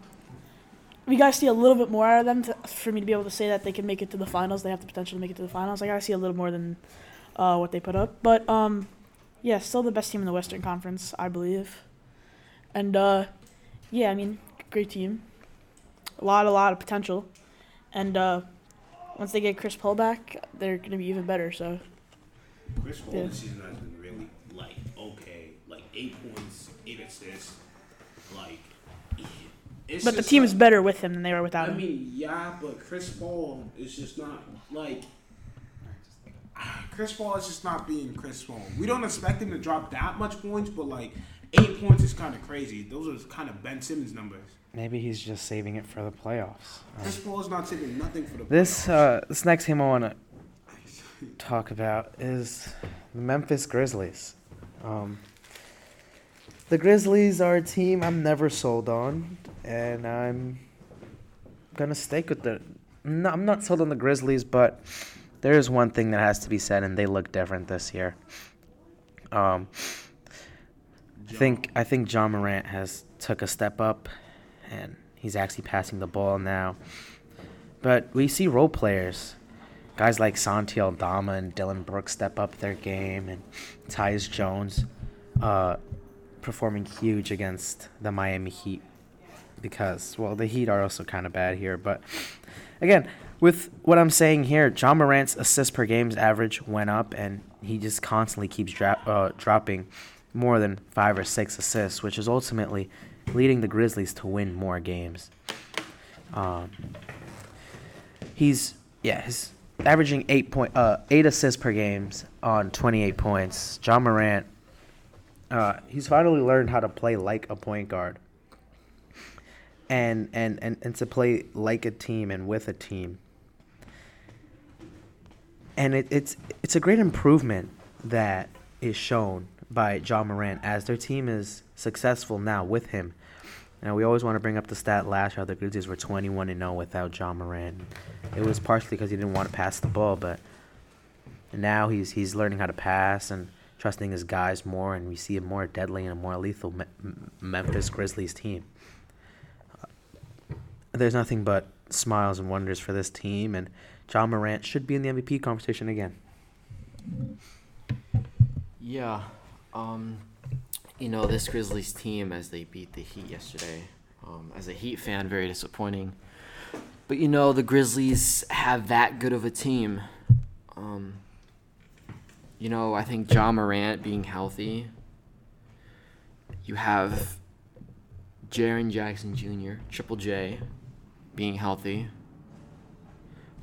Speaker 4: we gotta see a little bit more out of them to, for me to be able to say that they can make it to the finals. They have the potential to make it to the finals. I gotta see a little more than uh, what they put up. But um, yeah, still the best team in the Western Conference, I believe. And uh, yeah, I mean, great team. A lot, a lot of potential. And uh, once they get Chris Paul back, they're gonna be even better. So
Speaker 3: Chris Paul
Speaker 4: Yeah.
Speaker 3: this season has been really like okay, like eight points, eight assists, like. It's
Speaker 4: But the team
Speaker 3: like-
Speaker 4: is better with him than they were without
Speaker 3: I
Speaker 4: him.
Speaker 3: I mean, yeah, but Chris Paul is just not like. Chris Paul is just not being Chris Paul. We don't expect him to drop that much points, but like eight points is kind of crazy. Those are kind of Ben Simmons numbers.
Speaker 1: Maybe he's just saving it for the playoffs. Um,
Speaker 3: Chris Paul is not taking nothing for the.
Speaker 1: This
Speaker 3: playoffs.
Speaker 1: uh, this next team I want to talk about is the Memphis Grizzlies. Um, the Grizzlies are a team I'm never sold on, and I'm gonna stick with the. No, I'm not sold on the Grizzlies, but there is one thing that has to be said, and they look different this year. Um, I think I think Ja Morant has took a step up, and he's actually passing the ball now. But we see role players, guys like Santi Aldama and Dillon Brooks step up their game, and Tyus Jones, uh, performing huge against the Miami Heat. Because well, the Heat are also kind of bad here, but again, with what I'm saying here, Ja Morant's assists per games average went up, and he just constantly keeps dra- uh, dropping more than five or six assists, which is ultimately leading the Grizzlies to win more games. Um, he's yeah, he's averaging eight point uh eight assists per games on 28 points. Ja Morant, uh, he's finally learned how to play like a point guard. And, and, and, and to play like a team and with a team. And it, it's it's a great improvement that is shown by Ja Morant as their team is successful now with him. Now we always want to bring up the stat last year. The Grizzlies were 21 and 0 without Ja Morant. It was partially because he didn't want to pass the ball, but now he's he's learning how to pass and trusting his guys more, and we see a more deadly and a more lethal Me- Memphis Grizzlies team. Uh, there's nothing but smiles and wonders for this team, and Ja Morant should be in the MVP conversation again.
Speaker 2: Yeah. Um, you know, this Grizzlies team, as they beat the Heat yesterday, Um, as a Heat fan, very disappointing. But you know, the Grizzlies have that good of a team. Um, you know, I think Ja Morant being healthy. You have Jaren Jackson Jr., Triple J, being healthy.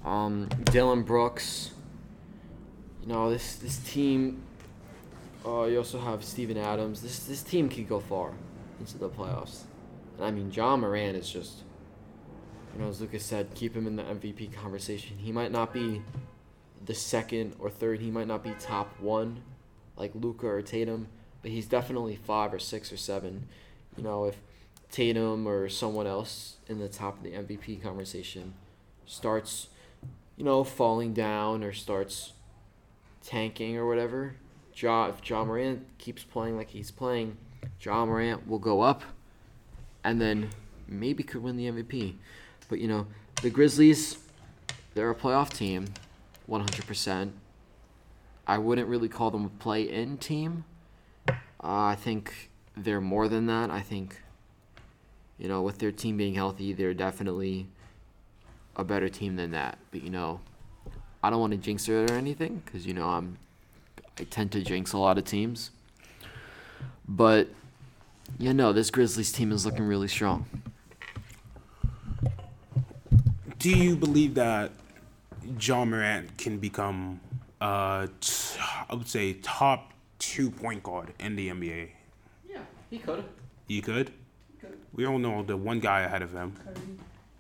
Speaker 2: Um, Dillon Brooks. You know, this this team. Uh, you also have Steven Adams. This this team could go far into the playoffs. And I mean, John Moran is just. You know, as Lucas said, keep him in the MVP conversation. He might not be the second or third. He might not be top one, like Luka or Tatum, but he's definitely five or six or seven. You know, if Tatum or someone else in the top of the MVP conversation starts, you know, falling down or starts tanking or whatever, Ja, if Ja Morant keeps playing like he's playing, Ja Morant will go up and then maybe could win the MVP. But, you know, the Grizzlies, they're a playoff team, 100%. I wouldn't really call them a play in team. Uh, I think they're more than that. I think, you know, with their team being healthy, they're definitely a better team than that. But, you know, I don't want to jinx it or anything because, you know, I'm I tend to jinx a lot of teams. But yeah, no, this Grizzlies team is looking really strong.
Speaker 3: Do you believe that Ja Morant can become, uh, t- I would say, top two point guard in the NBA?
Speaker 2: Yeah, he could.
Speaker 3: He could. We all know the one guy ahead of him,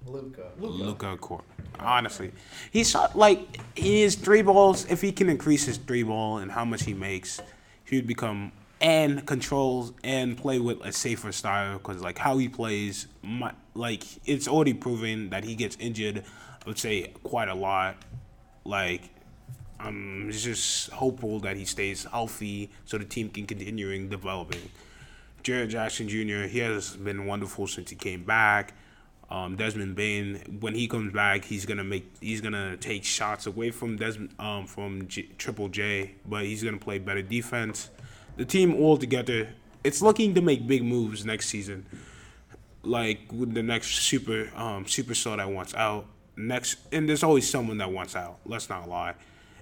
Speaker 5: Luka.
Speaker 3: Luka Court. Honestly, he shot like his three balls. If he can increase his three ball and how much he makes, he would become and controls and play with a safer style because like how he plays, my, like it's already proven that he gets injured. I would say quite a lot. Like I'm just hopeful that he stays healthy so the team can continue developing. Jaren Jackson Jr. He has been wonderful since he came back. Um, Desmond Bane, when he comes back, he's gonna make he's gonna take shots away from Desmond um, from J- Triple J, but he's gonna play better defense. The team all together, it's looking to make big moves next season. Like with the next super um, superstar that wants out next, and there's always someone that wants out. Let's not lie.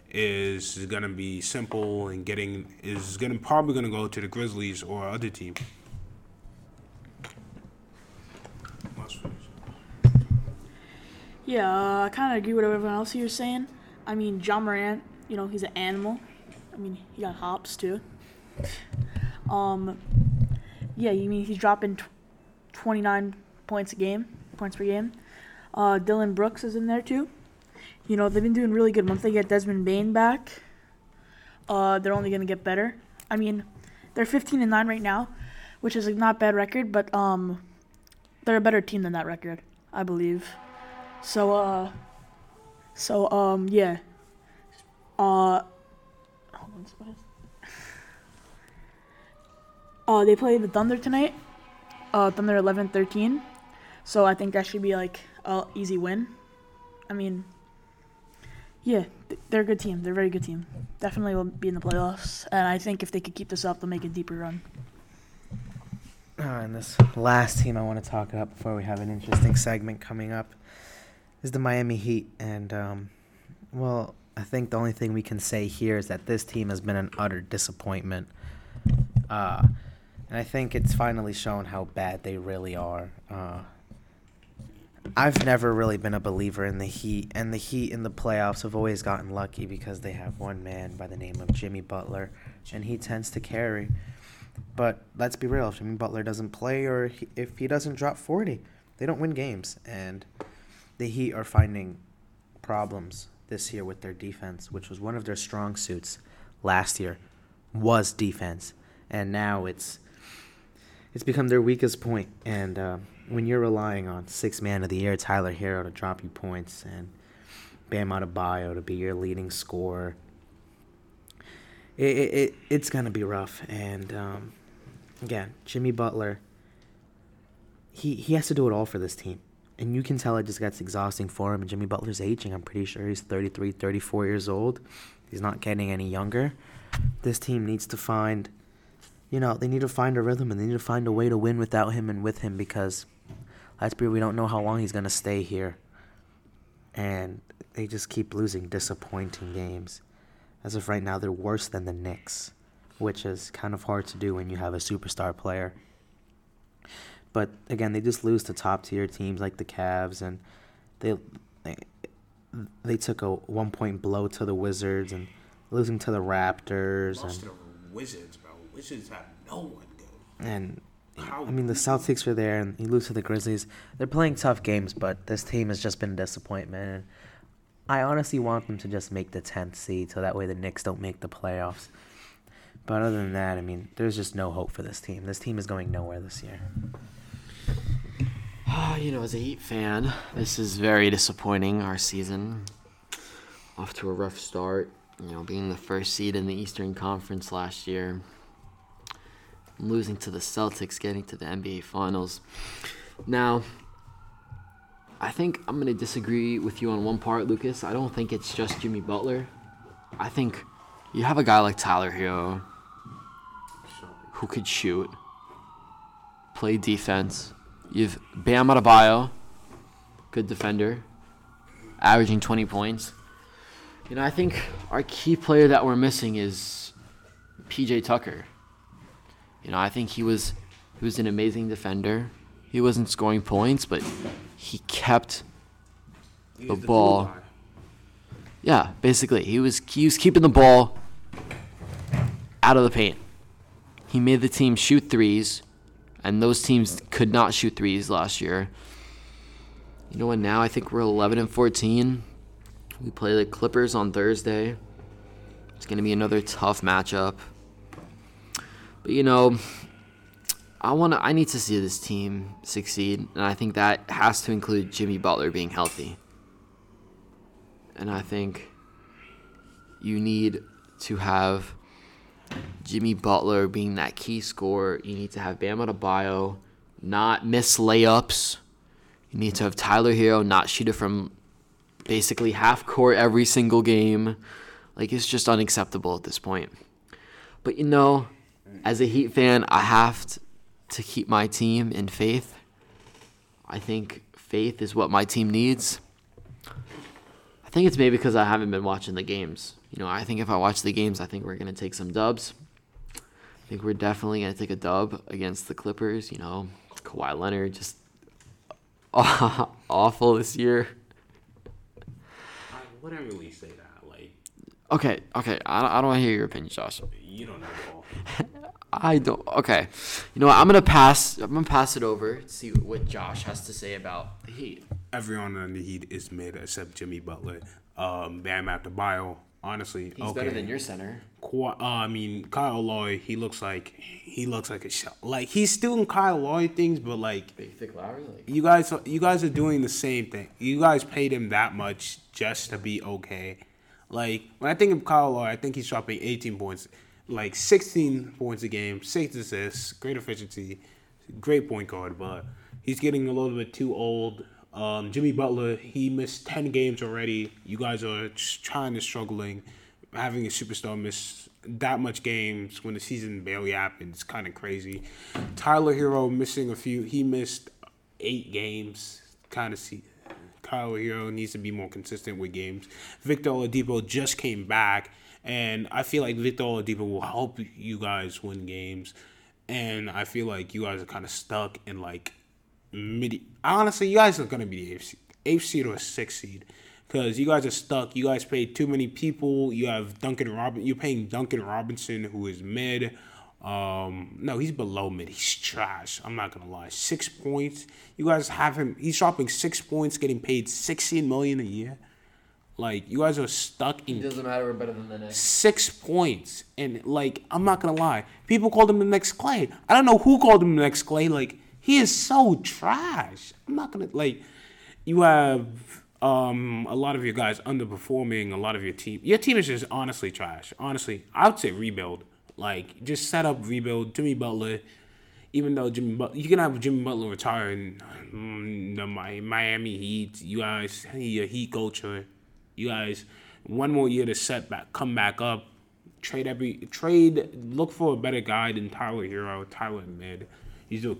Speaker 3: Is gonna be simple and getting is gonna probably gonna go to the Grizzlies or other team.
Speaker 4: Yeah, uh, I kind of agree with everyone else here saying. I mean, Ja Morant, you know, he's an animal. I mean, he got hops too. Um, yeah, you mean he's dropping tw- 29 points a game, points per game. Uh, Dillon Brooks is in there too. You know, they've been doing really good. Once they get Desmond Bane back, uh, they're only gonna get better. I mean, they're 15 and 9 right now, which is a not bad record, but um, they're a better team than that record, I believe. So uh so um yeah. Uh Uh they play the Thunder tonight. Uh Thunder 11-13. So I think that should be like a easy win. I mean yeah, they're a good team. They're a very good team. Definitely will be in the playoffs. And I think if they could keep this up, they'll make a deeper run.
Speaker 1: Uh, and this last team I want to talk about before we have an interesting segment coming up is the Miami Heat. And, um, well, I think the only thing we can say here is that this team has been an utter disappointment. Uh, and I think it's finally shown how bad they really are. Uh, I've never really been a believer in the Heat, and the Heat in the playoffs have always gotten lucky because they have one man by the name of Jimmy Butler, and he tends to carry. But let's be real, if Jimmy Butler doesn't play or he, if he doesn't drop 40, they don't win games. And the Heat are finding problems this year with their defense, which was one of their strong suits last year, was defense. And now it's it's become their weakest point. And uh, when you're relying on six man of the year Tyler Herro to drop you points and Bam Adebayo to be your leading scorer, it, it, it it's gonna be rough. And um, again, Jimmy Butler, he he has to do it all for this team. And you can tell it just gets exhausting for him. Jimmy Butler's aging. I'm pretty sure he's 33, 34 years old. He's not getting any younger. This team needs to find, you know, they need to find a rhythm and they need to find a way to win without him and with him because Let's be. Real, we don't know how long he's gonna stay here. And they just keep losing disappointing games. As of right now, they're worse than the Knicks, which is kind of hard to do when you have a superstar player. But again, they just lose to top tier teams like the Cavs, and they they, they took a one point blow to the Wizards and losing to the Raptors
Speaker 3: Lost to
Speaker 1: and
Speaker 3: the Wizards, bro. Wizards have no one good.
Speaker 1: and
Speaker 3: How
Speaker 1: I mean the Celtics were there and you lose to the Grizzlies. They're playing tough games, but this team has just been a disappointment. And I honestly want them to just make the tenth seed, so that way the Knicks don't make the playoffs. But other than that, I mean, there's just no hope for this team. This team is going nowhere this year.
Speaker 2: Ah, you know, as a Heat fan, this is very disappointing. Our season off to a rough start. You know, being the first seed in the Eastern Conference last year, losing to the Celtics, getting to the NBA Finals. Now, I think I'm gonna disagree with you on one part, Lucas. I don't think it's just Jimmy Butler. I think you have a guy like Tyler Herro who could shoot, play defense. You've Bam Adebayo, good defender, averaging 20 points. You know, I think our key player that we're missing is PJ Tucker. You know, I think he was he was an amazing defender. He wasn't scoring points, but he kept
Speaker 3: He's
Speaker 2: the ball.
Speaker 3: guy.
Speaker 2: yeah, basically he was he was keeping the ball out of the paint. He made the team shoot threes, and those teams could not shoot threes last year. You know what? Now I think we're 11 and 14. We play the Clippers on Thursday. It's gonna be another tough matchup. But you know, I want to. I need to see this team succeed, and I think that has to include Jimmy Butler being healthy. And I think you need to have Jimmy Butler being that key scorer. You need to have Bam Adebayo not miss layups. You need to have Tyler Herro not shoot it from basically half court every single game. Like it's just unacceptable at this point. But you know, as a Heat fan, I have to keep my team in faith. I think faith is what my team needs. I think it's maybe because I haven't been watching the games. You know, I think if I watch the games, I think we're gonna take some dubs. I think we're definitely gonna take a dub against the Clippers. You know, Kawhi Leonard just <laughs> awful this year.
Speaker 3: I wouldn't really say that. Like,
Speaker 2: Okay, okay, I don't, I don't want to hear your opinion, Josh.
Speaker 3: you don't know ball. <laughs>
Speaker 2: I don't. Okay, you know what? I'm gonna pass. I'm gonna pass it over. to See what Josh has to say about the Heat.
Speaker 3: Everyone on the Heat is mid except Jimmy Butler. Um, Bam Adebayo. Honestly,
Speaker 2: He's
Speaker 3: okay.
Speaker 2: better than your center.
Speaker 3: Kawhi, uh, I mean, Kyle Lowry. He looks like he looks like a shot. Like he's still in Kyle Lowry things, but like
Speaker 2: Big thick Lowry. Like,
Speaker 3: you guys, you guys are doing the same thing. You guys paid him that much just to be okay. Like when I think of Kyle Lowry, I think he's dropping 18 points, like 16 points a game, six assists, great efficiency, great point guard. But he's getting a little bit too old. Um, Jimmy Butler, he missed 10 games already. You guys are trying to struggling, having a superstar miss that much games when the season barely happened. It's kind of crazy. Tyler Herro missing a few. He missed eight games. Kind of see. Kyle Hero needs to be more consistent with games. Victor Oladipo just came back, and I feel like Victor Oladipo will help you guys win games. And I feel like you guys are kind of stuck in like mid. Honestly, you guys are gonna be the eighth seed, eighth seed or sixth seed, because you guys are stuck. You guys paid too many people. You have Duncan Robin. You're paying Duncan Robinson, who is mid. Um, no, he's below mid. He's trash. I'm not gonna lie. Six points. You guys have him. He's dropping six points, getting paid 16 million a year. Like you guys are stuck in
Speaker 2: doesn't matter. We're better than the Knicks.
Speaker 3: six points. And like, I'm not gonna lie, people called him the next Clay. I don't know who called him the next Clay. Like, he is so trash. I'm not gonna like. You have um a lot of your guys underperforming. A lot of your team. Your team is just honestly trash. Honestly, I would say rebuild. Like, just set up rebuild. Jimmy Butler. Even though Jimmy Butler, you can have Jimmy Butler retire in mm, the Miami Heat. You guys, a Heat culture. You guys, one more year to set back, come back up. Trade every trade. Look for a better guy than Tyler Herro. Tyler Mid. He's a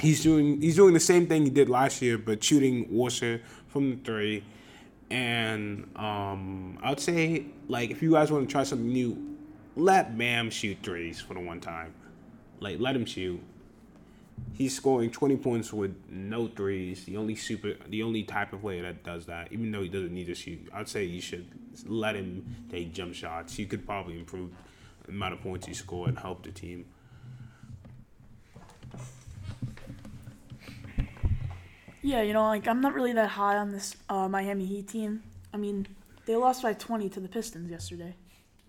Speaker 3: he's doing he's doing the same thing he did last year, but shooting worse from the three. And um, I would say like if you guys want to try something new, let Bam shoot threes for the one time. Like let him shoot. He's scoring 20 points with no threes. The only super, the only type of player that does that, even though he doesn't need to shoot, I'd say you should let him take jump shots. You could probably improve the amount of points you score and help the team.
Speaker 4: Yeah, you know, like I'm not really that high on this uh, Miami Heat team. I mean, they lost by 20 to the Pistons yesterday.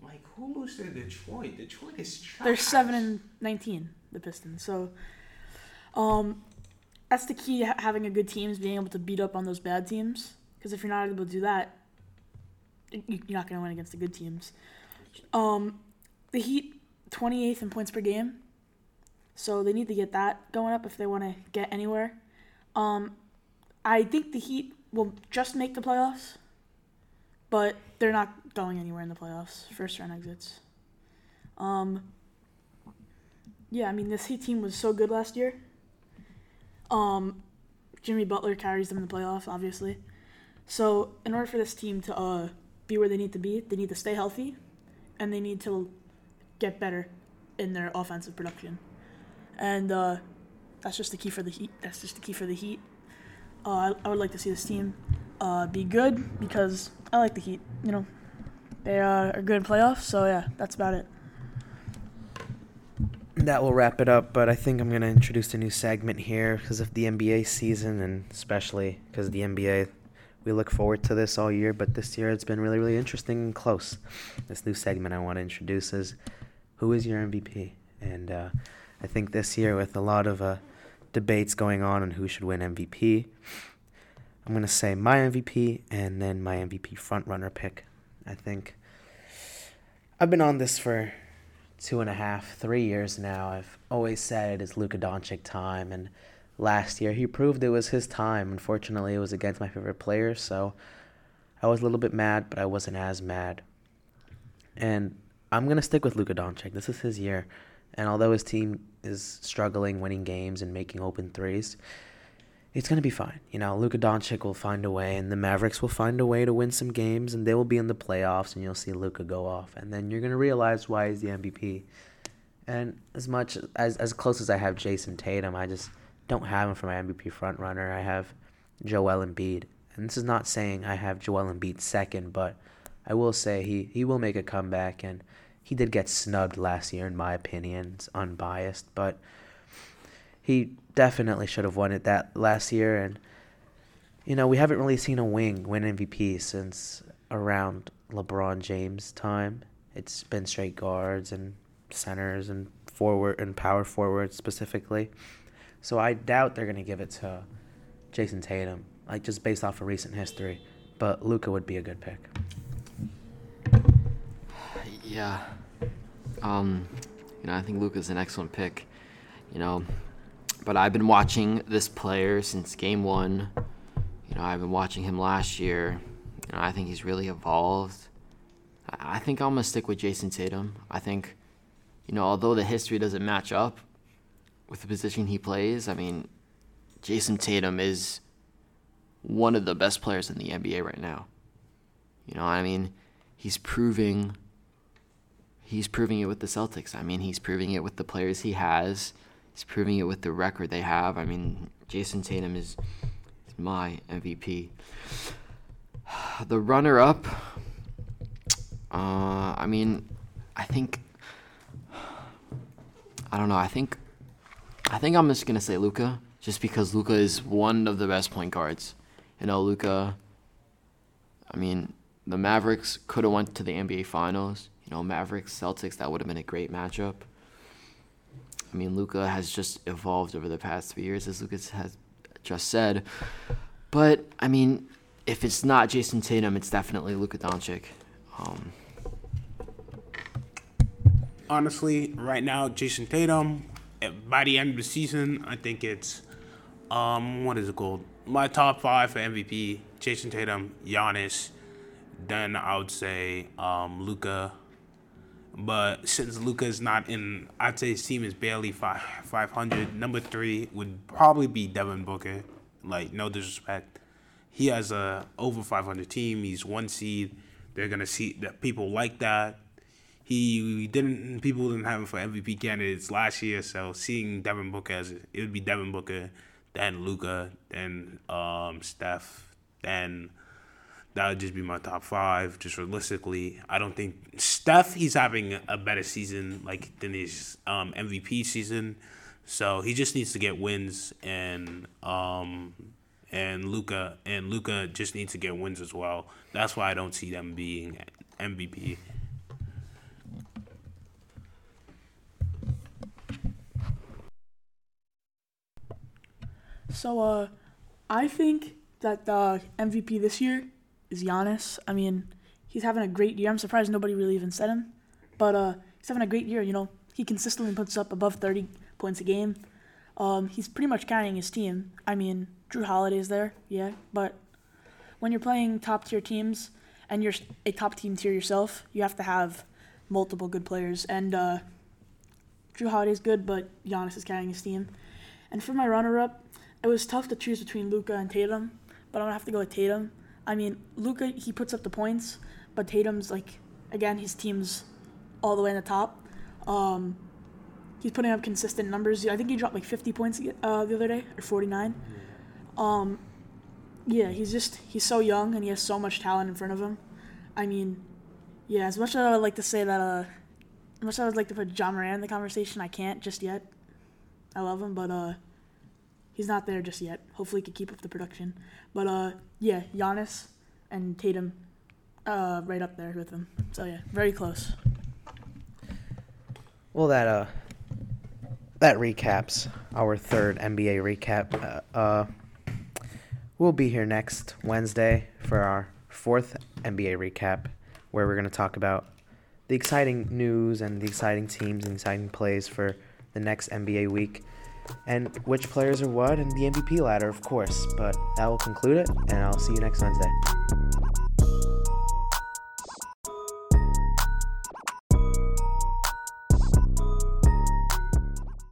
Speaker 3: Like who lose to Detroit? Detroit is trash.
Speaker 4: They're seven and 19, the Pistons. So, um, that's the key to ha- having a good team is being able to beat up on those bad teams. Because if you're not able to do that, you're not going to win against the good teams. Um, the Heat 28th in points per game, so they need to get that going up if they want to get anywhere. Um, I think the Heat will just make the playoffs, but they're not going anywhere in the playoffs. First round exits. Um, yeah, I mean this Heat team was so good last year. Um, Jimmy Butler carries them in the playoffs, obviously. So in order for this team to uh, be where they need to be, they need to stay healthy, and they need to get better in their offensive production. And uh, that's just the key for the Heat. That's just the key for the Heat. Uh, I, I would like to see this team uh, be good because I like the Heat. You know, they uh, are good in playoffs. So yeah, that's about it.
Speaker 1: That will wrap it up, but I think I'm to introduce a new segment here because of the NBA season, and especially because the NBA, we look forward to this all year, but this year it's been really, really interesting and close. This new segment I want to introduce is Who is your MVP? And uh, I think this year, with a lot of uh, debates going on on who should win MVP, I'm going to say my MVP and then my MVP frontrunner pick. I think I've been on this for two and a half, three years now. I've always said it's Luka Doncic time, and last year he proved it was his time. Unfortunately, it was against my favorite players, so I was a little bit mad, but I wasn't as mad. And I'm gonna stick with Luka Doncic. This is his year, and although his team is struggling, winning games and making open threes, it's gonna be fine. You know, Luka Doncic will find a way, and the Mavericks will find a way to win some games, and they will be in the playoffs, and you'll see Luka go off, and then you're gonna realize why he's the MVP. And as much as as close as I have Jayson Tatum, I just don't have him for my MVP front runner. I have Joel Embiid, and this is not saying I have Joel Embiid second, but I will say he he will make a comeback, and he did get snubbed last year in my opinion. It's unbiased, but he definitely should have won it that last year. And you know we haven't really seen a wing win MVP since around LeBron James time. It's been straight guards and centers and forward and power forwards specifically. So I doubt they're gonna give it to Jayson Tatum, like just based off of recent history. But Luka would be a good pick.
Speaker 2: Yeah. Um, you know, I think Luka's an excellent pick. You know, but I've been watching this player since game one. You know, I've been watching him last year. You know, I think he's really evolved. I I think I'm gonna stick with Jayson Tatum. I think, you know, although the history doesn't match up with the position he plays, I mean, Jayson Tatum is one of the best players in the NBA right now. You know, I mean, he's proving he's proving it with the Celtics. I mean, he's proving it with the players he has. He's proving it with the record they have. I mean, Jayson Tatum is, is my MVP. The runner up, uh, I mean, I think, I don't know. I think, I think I'm just gonna say Luka, just because Luka is one of the best point guards. You know, Luka. I mean, the Mavericks could have went to the NBA Finals. You know, Mavericks Celtics that would have been a great matchup. I mean, Luka has just evolved over the past three years, as Lucas has just said. But I mean, if it's not Jayson Tatum, it's definitely Luka Doncic. Um,
Speaker 3: honestly, right now, Jayson Tatum. eh, By the end of the season, I think it's um what is it called? My top five for MVP: Jayson Tatum, Giannis. Then I would say um Luka, But since Luka is not in, I'd say his team is barely five five hundred. Number three would probably be Devin Booker. Like no disrespect, he has a over five hundred team. He's one seed. They're gonna see that people like that. He didn't. People didn't have him for MVP candidates last year. So seeing Devin Booker as it would be Devin Booker, then Luka, then um, Steph, then that would just be my top five. Just realistically, I don't think Steph he's having a better season like than his um, MVP season, so he just needs to get wins and um, and Luka and Luka just needs to get wins as well. That's why I don't see them being MVP.
Speaker 4: So, uh, I think that the MVP this year is Giannis. I mean, he's having a great year. I'm surprised nobody really even said him, but uh, he's having a great year. You know, he consistently puts up above 30 points a game. Um, he's pretty much carrying his team. I mean, Jrue Holiday's there, yeah, but when you're playing top tier teams and you're a top team tier yourself, you have to have multiple good players. And uh, Jrue Holiday's good, but Giannis is carrying his team. And for my runner up, it was tough to choose between Luka and Tatum, but I'm gonna have to go with Tatum. I mean, Luka he puts up the points, but Tatum's like again his team's all the way in the top. Um, he's putting up consistent numbers. I think he dropped like 50 points uh, the other day or 49. Um, yeah, he's just he's so young and he has so much talent in front of him. I mean, yeah, as much as I would like to say that, uh, as much as I would like to put Ja Morant in the conversation, I can't just yet. I love him, but uh, he's not there just yet. Hopefully, he can keep up the production. But uh, yeah, Giannis and Tatum, uh, right up there with him. So yeah, very close.
Speaker 1: Well, that uh, that recaps our third NBA recap. Uh, uh, we'll be here next Wednesday for our fourth NBA recap, where we're going to talk about the exciting news and the exciting teams and exciting plays for the next NBA week, and which players are what, and the MVP ladder, of course. But that will conclude it, and I'll see you next Wednesday.